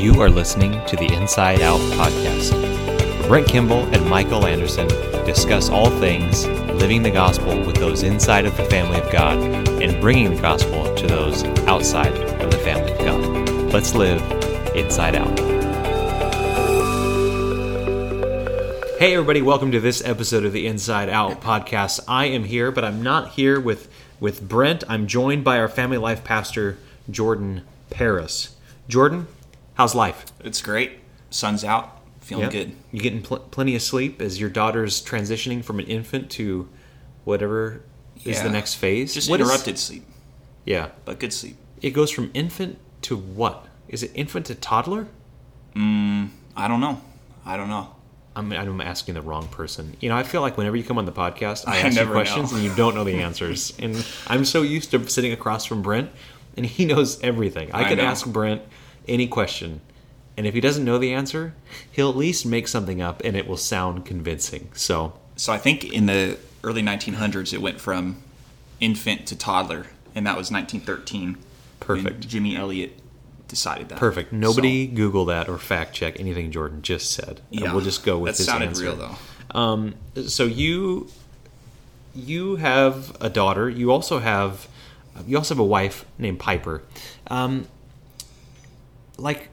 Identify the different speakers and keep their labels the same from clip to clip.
Speaker 1: You are listening to the Inside Out podcast. Brent Kimball and Michael Anderson discuss all things living the gospel with those inside of the family of God and bringing the gospel to those outside of the family of God. Let's live inside out. Hey, everybody, welcome to this episode of the Inside Out podcast. I am here, but I'm not here with, with Brent. I'm joined by our family life pastor, Jordan Paris. Jordan, how's life?
Speaker 2: It's great. Sun's out. Feeling
Speaker 1: Yep.
Speaker 2: good.
Speaker 1: You getting pl- plenty of sleep as your daughter's transitioning from an infant to whatever is the next phase?
Speaker 2: Just
Speaker 1: What is-
Speaker 2: interrupted sleep,
Speaker 1: yeah.
Speaker 2: but good sleep.
Speaker 1: It goes from infant to what? Is it infant to toddler?
Speaker 2: Mm, I don't know. I don't know.
Speaker 1: I'm, I'm asking the wrong person. You know, I feel like whenever you come on the podcast, I
Speaker 2: I
Speaker 1: ask you questions
Speaker 2: know.
Speaker 1: and you don't know the answers. and I'm so used to sitting across from Brent, and he knows everything. I
Speaker 2: I
Speaker 1: can
Speaker 2: know.
Speaker 1: ask Brent any question, and if he doesn't know the answer, he'll at least make something up, and it will sound convincing. So,
Speaker 2: So I think in the early 1900s, it went from infant to toddler, and that was 1913. when
Speaker 1: Perfect.
Speaker 2: Jimmy Elliott decided that.
Speaker 1: perfect. Nobody Google that or fact check anything Jordan just said. And
Speaker 2: Yeah.
Speaker 1: we'll just go with
Speaker 2: that
Speaker 1: his
Speaker 2: sounded
Speaker 1: answer.
Speaker 2: real though.
Speaker 1: Um, so you you have a daughter. You also have you also have a wife named Piper. Um, like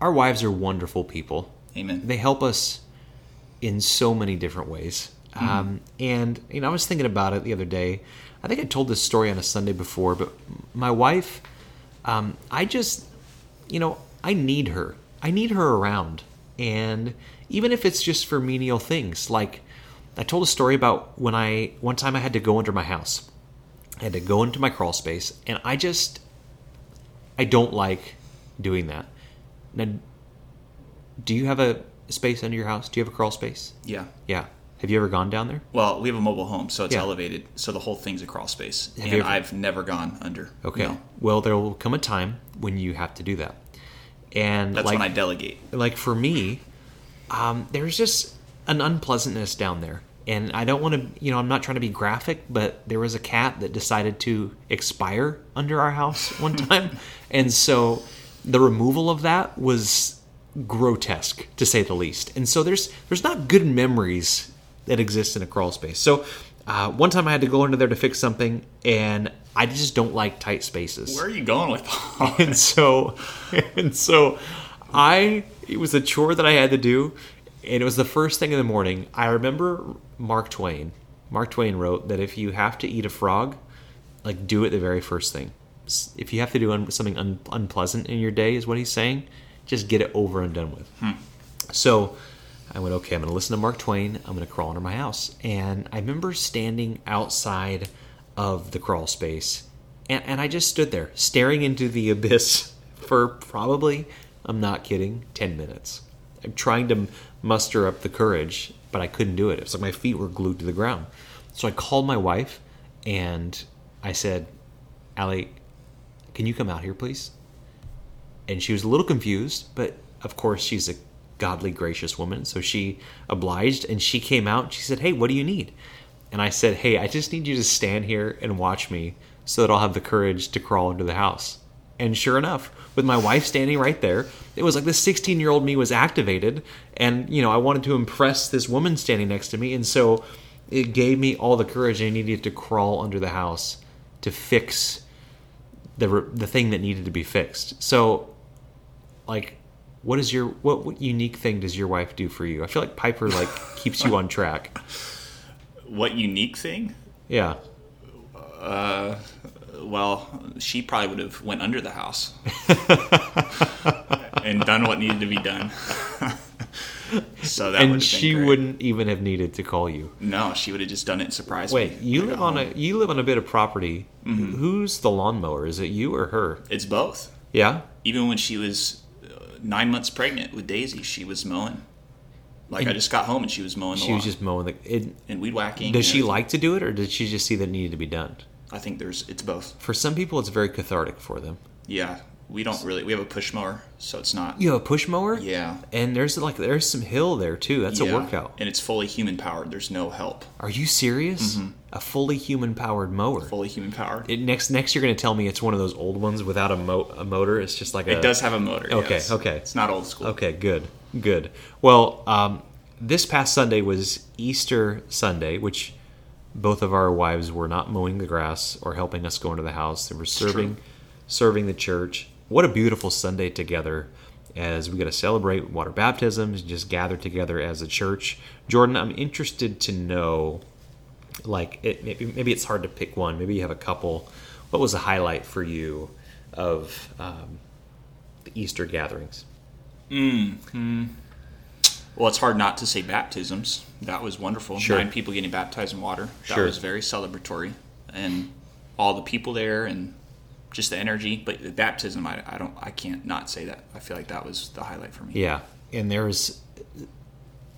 Speaker 1: our wives are wonderful people.
Speaker 2: Amen.
Speaker 1: They help us in so many different ways. Um, and you know, I was thinking about it the other day. I think I told this story on a Sunday before, but my wife, um, I just, you know, I need her. I need her around, and even if it's just for menial things, like I told a story about when I one time I had to go under my house. I had to go into my crawl space, and I just, I don't like doing that. Now, do you have a space under your house? Do you have a crawl space?
Speaker 2: Yeah.
Speaker 1: Yeah. Have you ever gone down there?
Speaker 2: Well, we have a mobile home, so it's
Speaker 1: Yeah.
Speaker 2: elevated, so the whole thing's a crawl space,
Speaker 1: Have
Speaker 2: and
Speaker 1: ever-
Speaker 2: I've never gone under.
Speaker 1: Okay.
Speaker 2: No.
Speaker 1: Well, there will come a time when you have to do that. And
Speaker 2: That's
Speaker 1: like,
Speaker 2: when I delegate.
Speaker 1: like for me, um, there's just an unpleasantness down there. And I don't want to, you know, I'm not trying to be graphic, but there was a cat that decided to expire under our house one time. and so the removal of that was grotesque to say the least. And so there's there's not good memories that exist in a crawl space. So uh, one time I had to go into there to fix something, and I just don't like tight spaces
Speaker 2: Where are you going with that?
Speaker 1: and so and so i it was a chore that i had to do and it was the first thing in the morning i remember mark twain mark twain wrote that if you have to eat a frog like do it the very first thing if you have to do un- something un- unpleasant in your day is what he's saying just get it over and done with hmm. so I went, okay, I'm going to listen to Mark Twain. I'm going to crawl under my house. And I remember standing outside of the crawl space. And, and I just stood there staring into the abyss for probably, I'm not kidding, 10 minutes. I'm trying to muster up the courage, but I couldn't do it. It was like my feet were glued to the ground. So I called my wife and I said, Allie, can you come out here, please? and she was a little confused, but of course she's a godly, gracious woman, so she obliged and she came out. And she said, "Hey, what do you need?" And I said, "Hey, I just need you to stand here and watch me, so that I'll have the courage to crawl into the house." And sure enough, with my wife standing right there, it was like the 16-year-old me was activated, and you know I wanted to impress this woman standing next to me, and so it gave me all the courage I needed to crawl under the house to fix the the thing that needed to be fixed. So, like, what is your what, what unique thing does your wife do for you? I feel like Piper like keeps you on track.
Speaker 2: What unique thing?
Speaker 1: Yeah,
Speaker 2: Uh, well, she probably would have went under the house and done what needed to be done. so that
Speaker 1: and she wouldn't even have needed to call you.
Speaker 2: No, she would have just done it and surprised
Speaker 1: Wait,
Speaker 2: me.
Speaker 1: you live on
Speaker 2: oh,
Speaker 1: a you live on a bit of property. Who's the lawnmower? Is it you or her?
Speaker 2: It's both.
Speaker 1: Yeah.
Speaker 2: Even when she was uh, nine months pregnant with Daisy, she was mowing. Like I just got home and she was mowing the
Speaker 1: She was just mowing the. It,
Speaker 2: and weed whacking.
Speaker 1: does she
Speaker 2: everything.
Speaker 1: like to do it, or did she just see that it needed to be done?
Speaker 2: I think there's it's both.
Speaker 1: For some people, it's very cathartic for them.
Speaker 2: Yeah. We don't really. We have a push mower, so it's not.
Speaker 1: You have a push mower?
Speaker 2: Yeah.
Speaker 1: And there's like there's some hill there too. That's a workout.
Speaker 2: and it's fully human powered. There's no help.
Speaker 1: Are you serious? A fully human powered mower.
Speaker 2: Fully human powered. It,
Speaker 1: next next you're going to tell me it's one of those old ones without a, mo- a motor. It's just like a It
Speaker 2: does have a motor.
Speaker 1: Okay,
Speaker 2: yes.
Speaker 1: okay.
Speaker 2: It's not old school.
Speaker 1: Okay, good, good. Well, um, this past Sunday was Easter Sunday, which both of our wives were not mowing the grass or helping us go into the house. They were serving, serving the church. What a beautiful Sunday together as we got to celebrate water baptisms, just gather together as a church. Jordan, I'm interested to know, like, it, maybe, maybe it's hard to pick one. Maybe you have a couple. What was a highlight for you of um, the Easter gatherings?
Speaker 2: Well, it's hard not to say baptisms. That was wonderful.
Speaker 1: Sure.
Speaker 2: Nine people getting baptized in water. That
Speaker 1: Sure.
Speaker 2: was very celebratory, and all the people there and just the energy. But the baptism, I, I don't, I can't not say that. I feel like that was the highlight for me.
Speaker 1: Yeah, and there's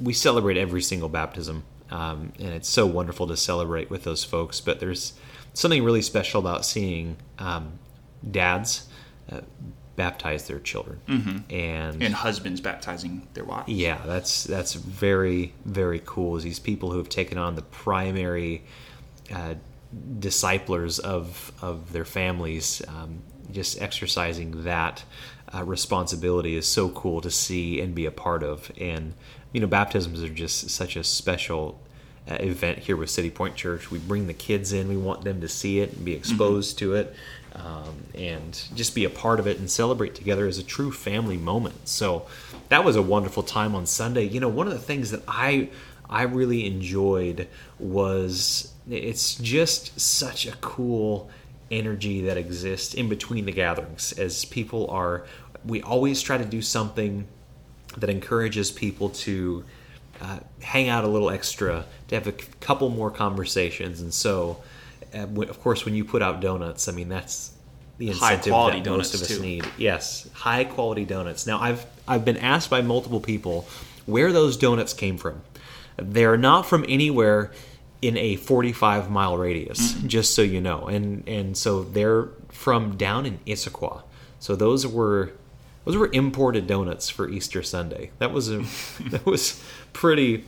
Speaker 1: we celebrate every single baptism, um, and it's so wonderful to celebrate with those folks. But there's something really special about seeing um, dads uh, baptize their children, and,
Speaker 2: And husbands baptizing their wives.
Speaker 1: yeah, that's that's very very cool. Is these people who have taken on the primary uh, disciplers of of their families, um, just exercising that uh, responsibility is so cool to see and be a part of. And you know, baptisms are just such a special uh, event here with City Point Church. We bring the kids in. We want them to see it and be exposed to it, um, and just be a part of it and celebrate together as a true family moment. So that was a wonderful time on Sunday. You know, one of the things that I I really enjoyed was it's just such a cool energy that exists in between the gatherings as people are we always try to do something that encourages people to uh, hang out a little extra to have a c- couple more conversations. And so uh, w- of course when you put out donuts i mean that's the
Speaker 2: High
Speaker 1: incentive
Speaker 2: quality
Speaker 1: that most of us
Speaker 2: too.
Speaker 1: need. Yes high quality donuts. Now i've i've been asked by multiple people where those donuts came from. They're not from anywhere in a 45 mile radius mm-hmm. just so you know. And and so they're from down in issaquah. So those were those were imported donuts for easter sunday. That was a that was pretty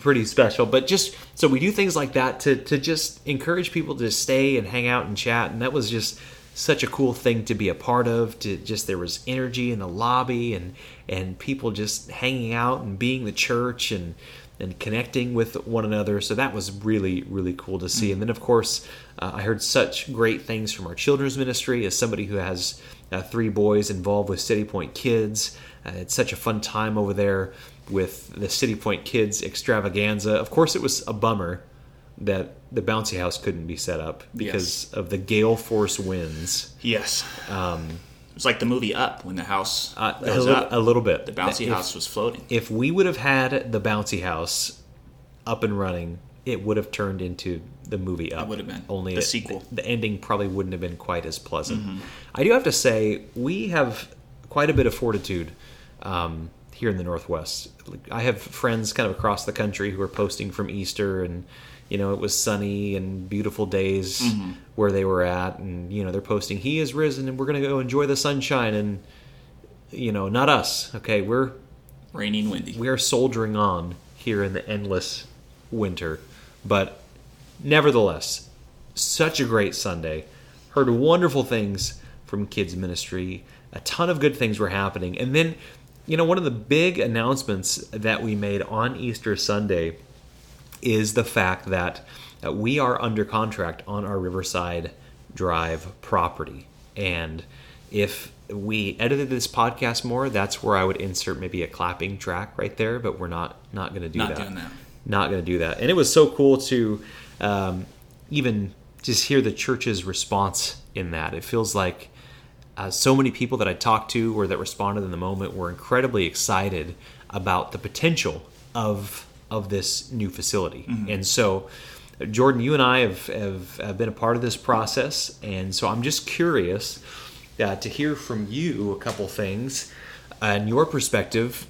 Speaker 1: pretty special. But just so we do things like that to to just encourage people to stay and hang out and chat. And that was just such a cool thing to be a part of to just there was energy in the lobby and and people just hanging out and being the church and and connecting with one another. So that was really really cool to see. And then of course uh, i heard such great things from our children's ministry. As somebody who has uh, three boys involved with city point kids uh, it's such a fun time over there with the city point kids extravaganza. Of course it was a bummer that the bouncy house couldn't be set up because of the gale force winds.
Speaker 2: Yes. Um, it was like the movie Up when the house
Speaker 1: uh, a, little,
Speaker 2: up.
Speaker 1: a little bit
Speaker 2: the bouncy
Speaker 1: If-
Speaker 2: house was floating.
Speaker 1: if we would have had the bouncy house up and running, it would have turned into the movie Up.
Speaker 2: It would have been.
Speaker 1: only
Speaker 2: The
Speaker 1: it-
Speaker 2: sequel. Mm-hmm.
Speaker 1: The ending probably wouldn't have been quite as pleasant. I do have to say we have quite a bit of fortitude um, here in the Northwest. I have friends kind of across the country who are posting from Easter and. You know, it was sunny and beautiful days
Speaker 2: Mm-hmm.
Speaker 1: where they were at, and you know they're posting, "He is risen, and we're going to go enjoy the sunshine." And you know, not us. Okay, we're
Speaker 2: Rainy and windy.
Speaker 1: we are soldiering on here in the endless winter. But nevertheless, such a great Sunday. Heard wonderful things from kids ministry. A ton of good things were happening. And then, you know, one of the big announcements that we made on Easter Sunday is the fact that uh, we are under contract on our Riverside Drive property. And if we edited this podcast more, that's where I would insert maybe a clapping track right there, but we're not not going to do
Speaker 2: Not
Speaker 1: that.
Speaker 2: doing that.
Speaker 1: Not going to do that. And it was so cool to um, even just hear the church's response in that. It feels like uh, so many people that I talked to or that responded in the moment were incredibly excited about the potential of of this new facility. And so, uh, Jordan, you and I have, have, have been a part of this process, and so I'm just curious uh, to hear from you a couple things and your perspective,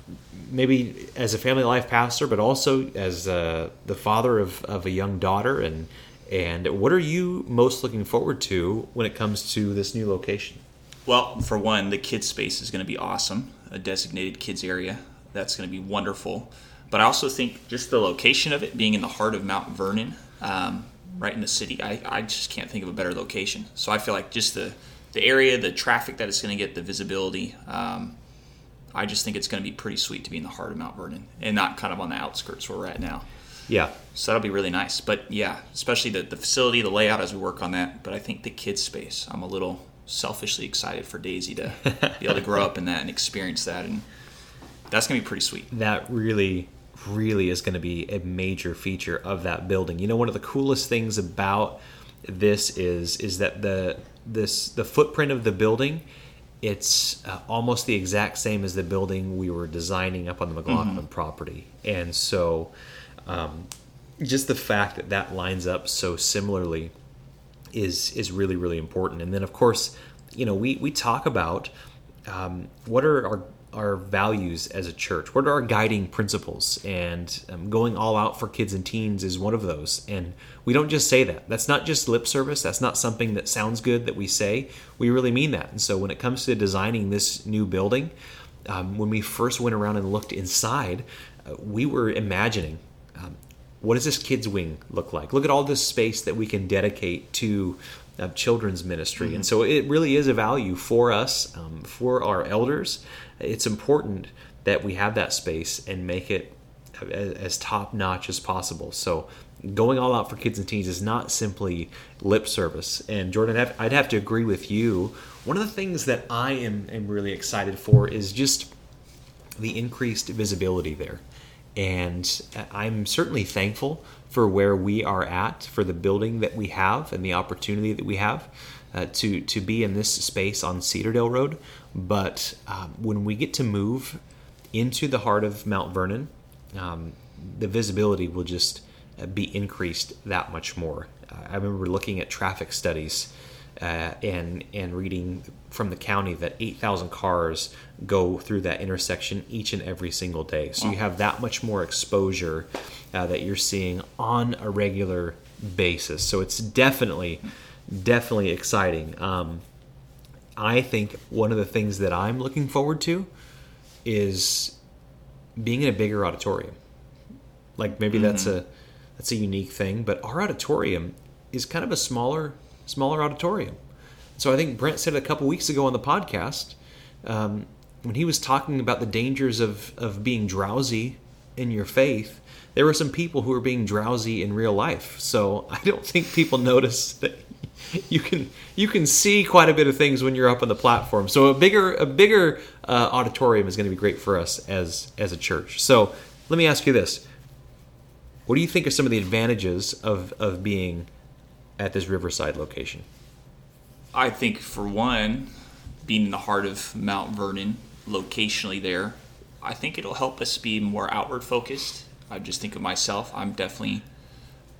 Speaker 1: maybe as a family life pastor, but also as uh, the father of, of a young daughter, and and what are you most looking forward to when it comes to this new location?
Speaker 2: Well, for one, the kids space is going to be awesome. A designated kids area. That's going to be wonderful. But I also think just the location of it being in the heart of Mount Vernon, um, right in the city, I, I just can't think of a better location. So I feel like just the, the area, the traffic that it's going to get, the visibility, um, I just think it's going to be pretty sweet to be in the heart of Mount Vernon and not kind of on the outskirts where we're at now.
Speaker 1: Yeah.
Speaker 2: So that'll be really nice. But yeah, especially the, the facility, the layout as we work on that. But I think the kids' space, I'm a little selfishly excited for Daisy to be able to grow up in that and experience that. And that's going to be pretty sweet.
Speaker 1: That really, really is going to be a major feature of that building. You know, one of the coolest things about this is is that the this the footprint of the building it's uh, almost the exact same as the building we were designing up on the McLaughlin mm-hmm. property. And so um, just the fact that that lines up so similarly is is really really important. And then of course, you know, we we talk about um, what are our our values as a church? What are our guiding principles? And um, going all out for kids and teens is one of those. And we don't just say that. That's not just lip service. That's not something that sounds good that we say. We really mean that. And so when it comes to designing this new building, um, when we first went around and looked inside, uh, we were imagining um, what does this kids wing look like? Look at all this space that we can dedicate to uh, children's ministry. Mm-hmm. And so it really is a value for us, um, for our elders. It's important that we have that space and make it as, as top notch as possible. So going all out for kids and teens is not simply lip service. And Jordan, I'd have, I'd have to agree with you. One of the things that I am, am really excited for is just the increased visibility there. And I'm certainly thankful for where we are at, for the building that we have, and the opportunity that we have uh, to to be in this space on Cedardale Road. But um, when we get to move into the heart of Mount Vernon, um, the visibility will just uh, be increased that much more. Uh, I remember looking at traffic studies uh, and and reading from the county that 8,000 cars go through that intersection each and every single day. So you have that much more exposure uh, that you're seeing on a regular basis. So it's definitely definitely exciting. Um, I think one of the things that I'm looking forward to is being in a bigger auditorium. Like maybe mm-hmm. that's a that's a unique thing, but our auditorium is kind of a smaller smaller auditorium. So I think Brent said a couple weeks ago on the podcast um, when he was talking about the dangers of of being drowsy in your faith. There were some people who were being drowsy in real life. So I don't think people notice that you can you can see quite a bit of things when you're up on the platform. So a bigger a bigger uh, auditorium is going to be great for us as as a church. So let me ask you this: What do you think are some of the advantages of of being at this Riverside location?
Speaker 2: I think for one, being in the heart of Mount Vernon, locationally there, I think it'll help us be more outward focused. I just think of myself. I'm definitely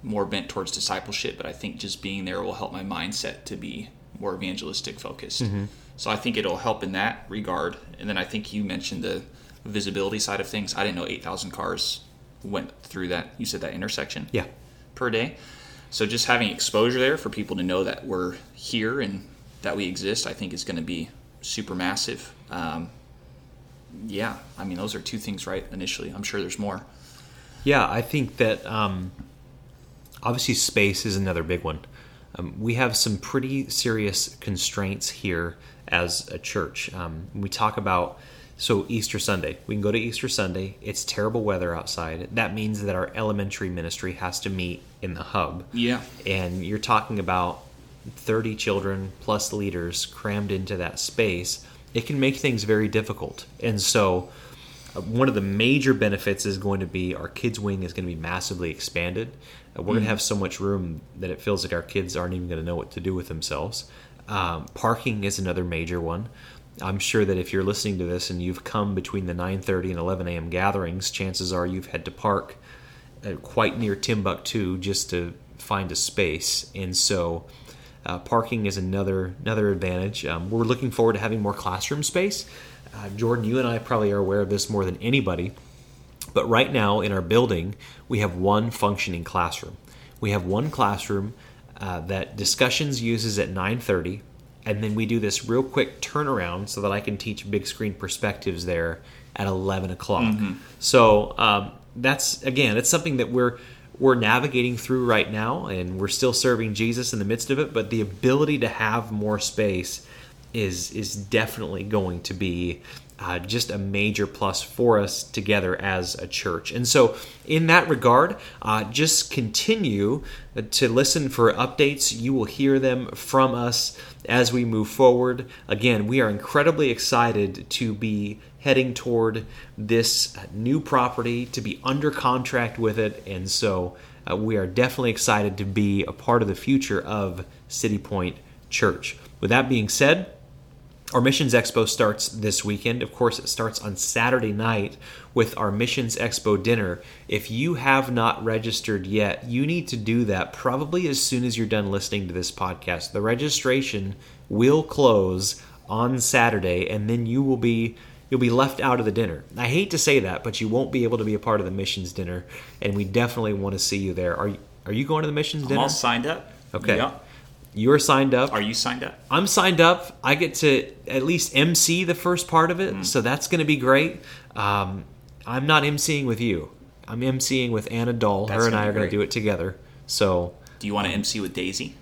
Speaker 2: more bent towards discipleship, but I think just being there will help my mindset to be more evangelistic focused. Mm-hmm. So I think it'll help in that regard. And then I think you mentioned the visibility side of things. I didn't know 8,000 cars went through that. You said that intersection?
Speaker 1: Yeah.
Speaker 2: Per day. So just having exposure there for people to know that we're here and that we exist, I think is going to be super massive. Um, yeah, I mean, those are two things, right? Initially, I'm sure there's more.
Speaker 1: Yeah, I think that um, Obviously, space is another big one. Um, we have some pretty serious constraints here as a church. Um, we talk about so Easter Sunday, we can go to Easter Sunday. It's terrible weather outside. That means that our elementary ministry has to meet in the hub.
Speaker 2: Yeah,
Speaker 1: and you're talking about 30 children plus leaders crammed into that space. It can make things very difficult, and so uh, one of the major benefits is going to be our kids wing is going to be massively expanded uh, we're mm. going to have so much room that it feels like our kids aren't even going to know what to do with themselves um, parking is another major one i'm sure that if you're listening to this and you've come between the 9.30 and 11 a.m gatherings chances are you've had to park quite near timbuktu just to find a space and so uh, parking is another another advantage um, we're looking forward to having more classroom space uh, Jordan, you and I probably are aware of this more than anybody, but right now in our building, we have one functioning classroom. We have one classroom uh, that discussions uses at 9:30, and then we do this real quick turnaround so that I can teach big screen perspectives there at 11 o'clock. So um, that's again, it's something that we're we're navigating through right now, and we're still serving Jesus in the midst of it. But the ability to have more space is is definitely going to be uh, just a major plus for us together as a church. And so, in that regard, uh, just continue to listen for updates. You will hear them from us as we move forward. Again, we are incredibly excited to be heading toward this new property, to be under contract with it. And so, uh, we are definitely excited to be a part of the future of City Point Church. With that being said, our Missions Expo starts this weekend. Of course, it starts on Saturday night with our Missions Expo dinner. If you have not registered yet, you need to do that probably as soon as you're done listening to this podcast. The registration will close on Saturday and then you will be you'll be left out of the dinner. I hate to say that, but you won't be able to be a part of the missions dinner and we definitely want to see you there. Are you are you going to the missions
Speaker 2: I'm
Speaker 1: dinner?
Speaker 2: all signed up.
Speaker 1: Okay.
Speaker 2: Yeah.
Speaker 1: You're signed up.
Speaker 2: Are you signed up?
Speaker 1: I'm signed up. I get to at least MC the first part of it, so that's going to be great. Um, I'm not MCing with you. I'm MCing with Anna Doll.
Speaker 2: That's
Speaker 1: Her and I are going to do it together. So
Speaker 2: Do you want to MC with Daisy?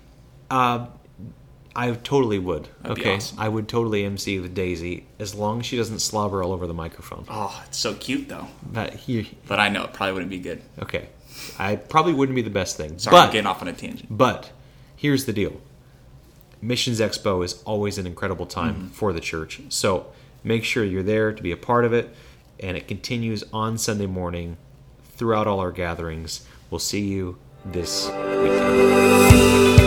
Speaker 1: uh, I totally would.
Speaker 2: That'd
Speaker 1: okay,
Speaker 2: awesome.
Speaker 1: I would totally MC with Daisy as long as she doesn't slobber all over the microphone.
Speaker 2: Oh, it's so cute though.
Speaker 1: But
Speaker 2: But I know it probably wouldn't be good.
Speaker 1: okay, I probably wouldn't be the best thing.
Speaker 2: Sorry, I'm
Speaker 1: but
Speaker 2: getting off on a tangent.
Speaker 1: But here's the deal Missions Expo is always an incredible time
Speaker 2: Mm-hmm.
Speaker 1: for the church. So make sure you're there to be a part of it. And it continues on Sunday morning throughout all our gatherings. We'll see you this weekend.